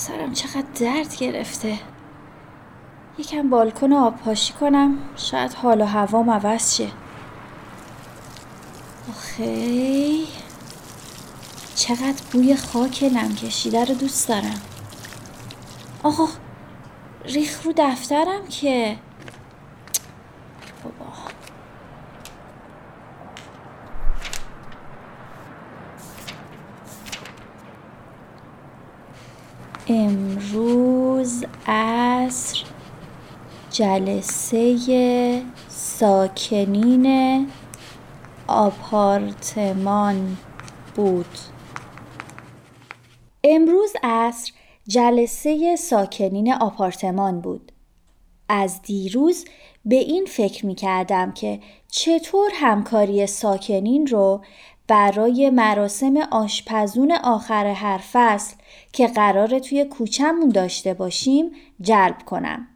سرم چقدر درد گرفته. یکم بالکن آب پاشی کنم شاید حال و هوام عوض شه. آخی چقدر بوی خاک نم کشیده رو دوست دارم. آقا ریخ رو دفترم که امروز عصر جلسه ساکنین آپارتمان بود. امروز عصر جلسه ساکنین آپارتمان بود. از دیروز به این فکر می کردم که چطور همکاری ساکنین رو برای مراسم آشپزون آخر هر فصل که قراره توی کوچمون داشته باشیم جلب کنم.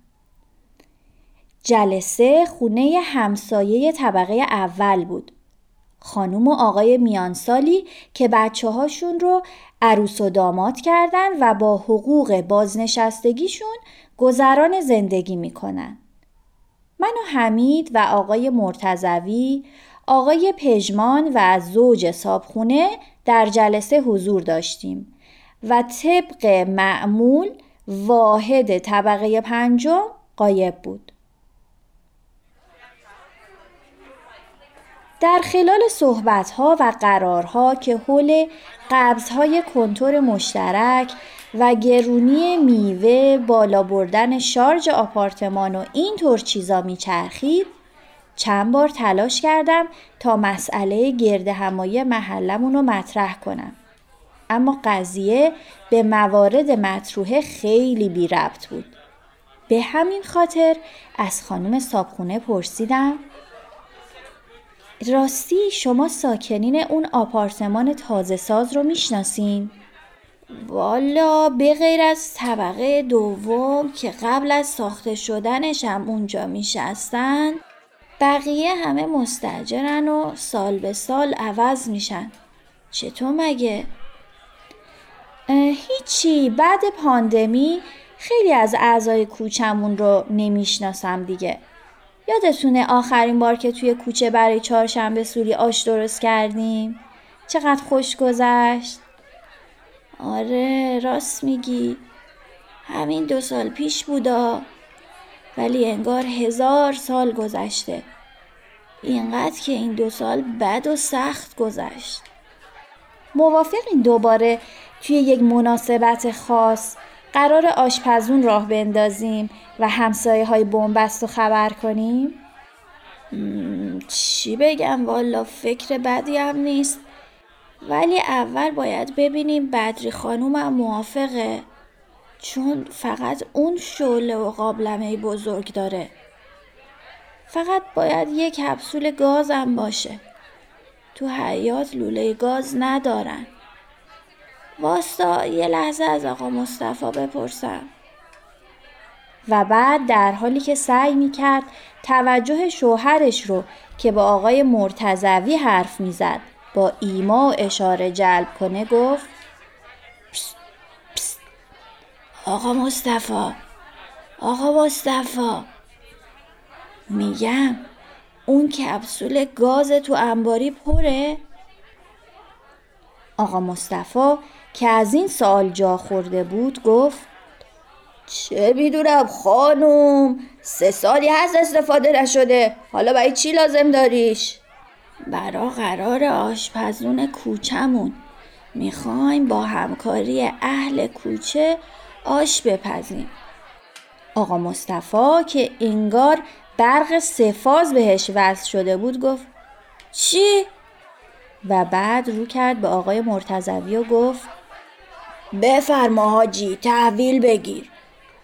جلسه خونه همسایه طبقه اول بود. خانوم و آقای میانسالی که بچه هاشون رو عروس و داماد کردن و با حقوق بازنشستگیشون گذران زندگی می‌کنن. من و حمید و آقای مرتزوی، آقای پژمان و زوج صابخونه در جلسه حضور داشتیم و طبق معمول واحد طبقه پنجم قایب بود. در خلال صحبتها و قرارها که حول قبضهای کنتور مشترک و گرونی میوه بالا بردن شارژ آپارتمان و این طور چیزا میچرخید چند بار تلاش کردم تا مسئله گرد همایی محلمون رو مطرح کنم. اما قضیه به موارد مطروحه خیلی بی ربط بود. به همین خاطر از خانم سابخونه پرسیدم راستی شما ساکنین اون آپارتمان تازه ساز رو می‌شناسین؟ والا به غیر از طبقه دوم که قبل از ساخته شدنش هم اونجا میشستن؟ بقیه همه مستجرن و سال به سال عوض میشن چطور مگه؟ هیچی بعد پاندمی خیلی از اعضای کوچمون رو نمی‌شناسم دیگه یادتونه آخرین بار که توی کوچه برای چهارشنبه سوری آش درست کردیم؟ چقدر خوش گذشت؟ آره راست میگی همین دو سال پیش بودا ولی انگار هزار سال گذشته. اینقدر که این دو سال بد و سخت گذشت. موافقین دوباره توی یک مناسبت خاص قرار آشپزون راه بندازیم و همسایه های بومبست رو خبر کنیم؟ چی بگم؟ والا فکر بدی هم نیست. ولی اول باید ببینیم بدری خانومم موافقه. چون فقط اون شعله و قابلمه بزرگ داره. فقط باید یک کپسول گازم باشه. تو حیات لوله گاز ندارن. واستا یه لحظه از آقا مصطفی بپرسم. و بعد در حالی که سعی می کرد توجه شوهرش رو که با آقای مرتزوی حرف می‌زد با ایما و اشاره جلب کنه گفت آقا مصطفی. آقا مصطفی. میگم اون کپسول گاز تو انباری پره؟ آقا مصطفی که از این سوال جا خورده بود گفت چه می‌دونم خانوم سه سالی هست استفاده نشده. حالا برای چی لازم داریش؟ برا قرار آشپزون کوچمون می‌خوایم با همکاری اهل کوچه آش بپزیم. آقا مصطفی که انگار برق سفاز بهش وصل شده بود گفت چی؟ و بعد رو کرد به آقای مرتزوی و گفت بفرما حاجی تحویل بگیر.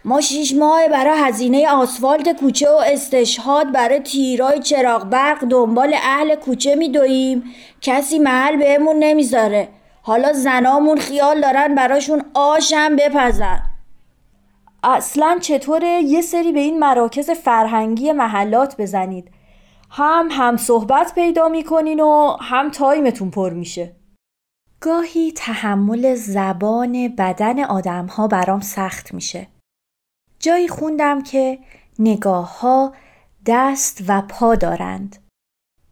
ما شیش ماه برای هزینه آسفالت کوچه و استشهاد برای تیرای چراغ برق دنبال اهل کوچه میدویم. کسی محل بهمون نمی‌ذاره. حالا زنامون خیال دارن براشون آشم بپزن. اصلا چطوره یه سری به این مراکز فرهنگی محلات بزنید هم هم صحبت پیدا می‌کنین و هم تایمتون پر میشه گاهی تحمل زبان بدن آدم ها برام سخت میشه. جایی خوندم که نگاه ها دست و پا دارند.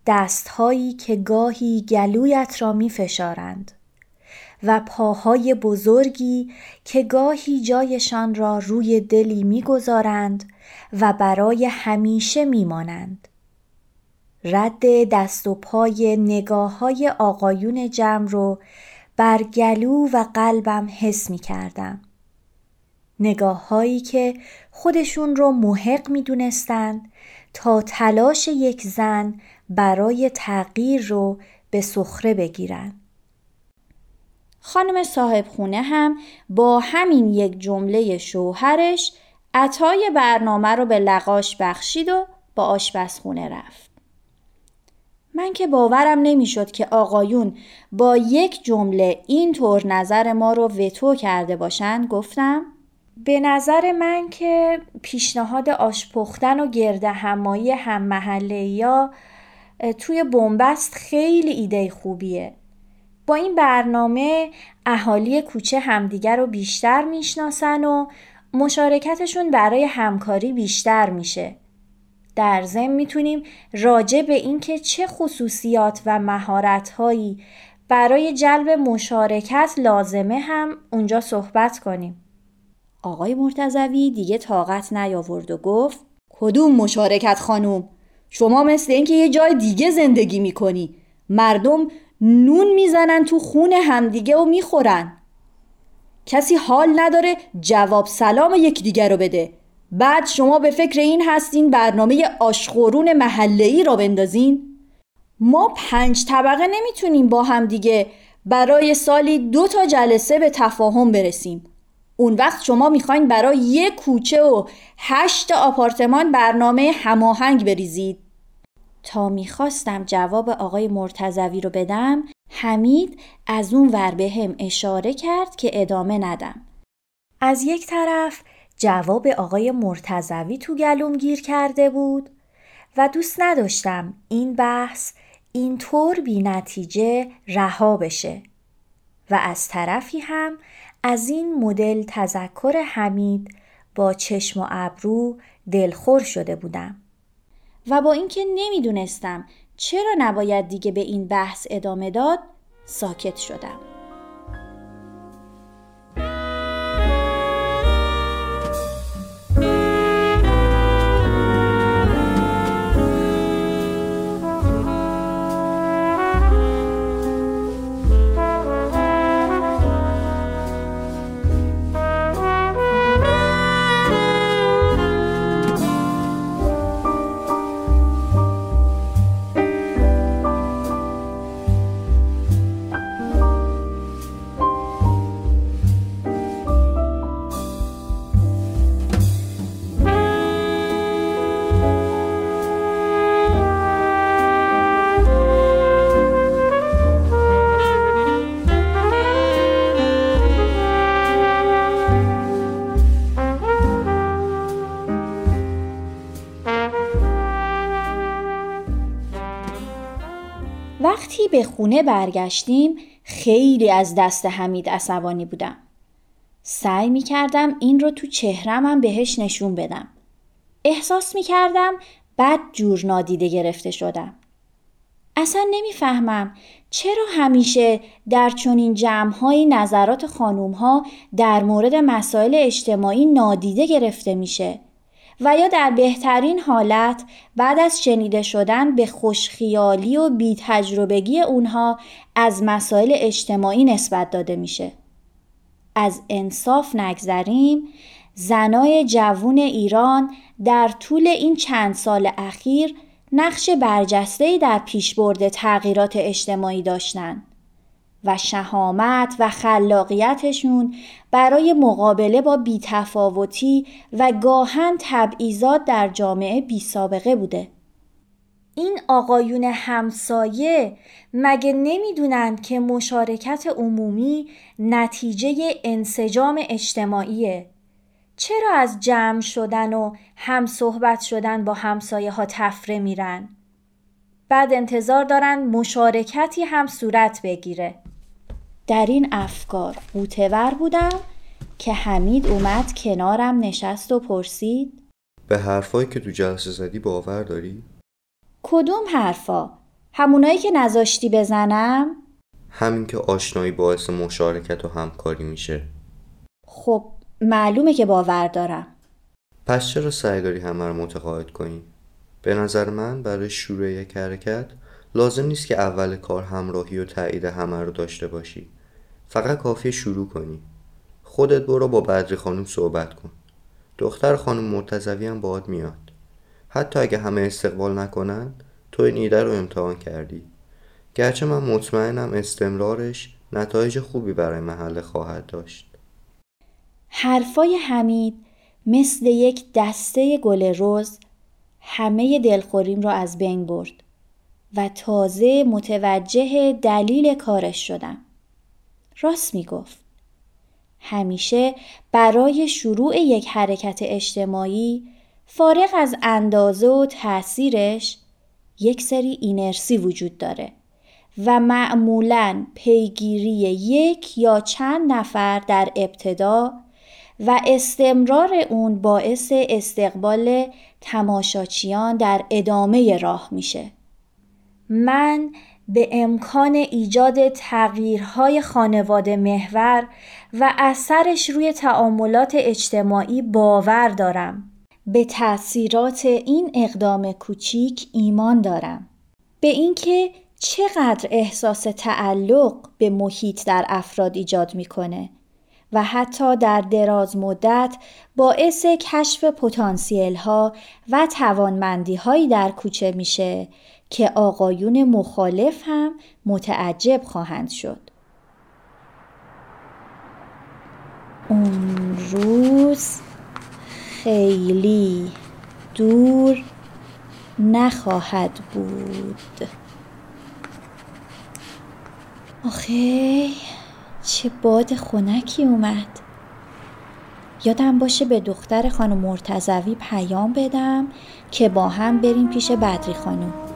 دست هایی که گاهی گلویت را می فشارند و پاهای بزرگی که گاهی جایشان را روی دلی می‌گذارند و برای همیشه میمانند. رد دست و پای نگاه های آقایون جمع رو بر گلو و قلبم حس می کردم. نگاه هایی که خودشون رو محق می دونستند تا تلاش یک زن برای تغییر رو به سخره بگیرن. خانم صاحب خونه هم با همین یک جمله شوهرش عطای برنامه رو به لقاش بخشید و با آشپزخونه رفت. من که باورم نمی‌شد که آقایون با یک جمله اینطور نظر ما رو وتو کرده باشن گفتم به نظر من که پیشنهاد آش پختن و گرده همایی هم محله یا توی بنبست خیلی ایده خوبیه. با این برنامه اهالی کوچه همدیگر رو بیشتر می‌شناسن و مشارکتشون برای همکاری بیشتر میشه. در ضمن می‌تونیم راجع به اینکه چه خصوصیات و مهارت‌هایی برای جلب مشارکت لازمه هم اونجا صحبت کنیم. آقای مرتزوی دیگه طاقت نیاورد و گفت کدوم مشارکت خانوم شما مثل اینکه یه جای دیگه زندگی می‌کنی مردم نون می‌زنن تو خون همدیگه و می‌خورن. کسی حال نداره جواب سلام یکدیگه رو بده. بعد شما به فکر این هستین برنامه آشخورون محله ای را بندازین؟ ما پنج طبقه نمی‌تونیم با هم دیگه برای سالی دو تا جلسه به تفاهم برسیم. اون وقت شما می‌خواین برای یک کوچه و هشت آپارتمان برنامه هماهنگ بریزید. تا می‌خواستم جواب آقای مرتزوی رو بدم حمید از اون ور به هم اشاره کرد که ادامه ندم. از یک طرف جواب آقای مرتزوی تو گلوم گیر کرده بود و دوست نداشتم این بحث اینطور بی نتیجه رها بشه. و از طرفی هم از این مدل تذکر حمید با چشم و ابرو دلخور شده بودم. و با اینکه نمی‌دونستم چرا نباید دیگه به این بحث ادامه داد ساکت شدم. به خونه برگشتیم خیلی از دست حمید عصبانی بودم. سعی می کردم این رو تو چهرمم بهش نشون بدم. احساس می کردم بد جور نادیده گرفته شدم. اصلا نمی‌فهمم چرا همیشه در چنین جمعهایی نظرات خانوم ها در مورد مسائل اجتماعی نادیده گرفته میشه و یا در بهترین حالت بعد از شنیده شدن به خوشخیالی و بی تجربگی اونها از مسائل اجتماعی نسبت داده میشه. از انصاف نگذریم زنای جوون ایران در طول این چند سال اخیر نقش برجسته‌ای در پیشبرد تغییرات اجتماعی داشتند. و شهامت و خلاقیتشون برای مقابله با بیتفاوتی و گاهن تبعیضات در جامعه بی سابقه بوده. این آقایون همسایه مگه نمی‌دونند که مشارکت عمومی نتیجه انسجام اجتماعیه؟ چرا از جمع شدن و هم صحبت شدن با همسایه ها تفره میرن؟ بعد انتظار دارن مشارکتی هم صورت بگیره. در این افکار قوتور بودم که حمید اومد کنارم نشست و پرسید به حرفایی که تو جلسه زدی باور داری؟ کدوم حرفا؟ همونایی که نذاشتی بزنم؟ همین که آشنایی باعث مشارکت و همکاری میشه خب معلومه که باور دارم پس چرا سعی داری همه رو متقاعد کنی؟ به نظر من برای شروع یک حرکت لازم نیست که اول کار همراهی و تایید همه رو داشته باشی فقط کافیه شروع کنی. خودت برو با بدری خانم صحبت کن. دختر خانم مرتزوی هم باهات میاد. حتی اگه همه استقبال نکنن تو این ایده رو امتحان کردی. گرچه من مطمئنم استمرارش نتایج خوبی برای محله خواهد داشت. حرفای حمید مثل یک دسته گل رز همه دلخوریم را از بین برد و تازه متوجه دلیل کارش شدم. راست می گفت. همیشه برای شروع یک حرکت اجتماعی فارغ از اندازه و تاثیرش یک سری اینرسی وجود داره و معمولا پیگیری یک یا چند نفر در ابتدا و استمرار اون باعث استقبال تماشاچیان در ادامه راه میشه. من به امکان ایجاد تغییرهای خانواده محور و اثرش روی تعاملات اجتماعی باور دارم. به تاثیرات این اقدام کوچیک ایمان دارم. به اینکه چقدر احساس تعلق به محیط در افراد ایجاد می‌کنه و حتی در دراز مدت باعث کشف پتانسیل ها و توانمندی هایی در کوچه میشه که آقایون مخالف هم متعجب خواهند شد. اون روز خیلی دور نخواهد بود. آخه چه باد خنکی اومد یادم باشه به دختر خانم مرتزوی پیام بدم که با هم بریم پیش بدری خانم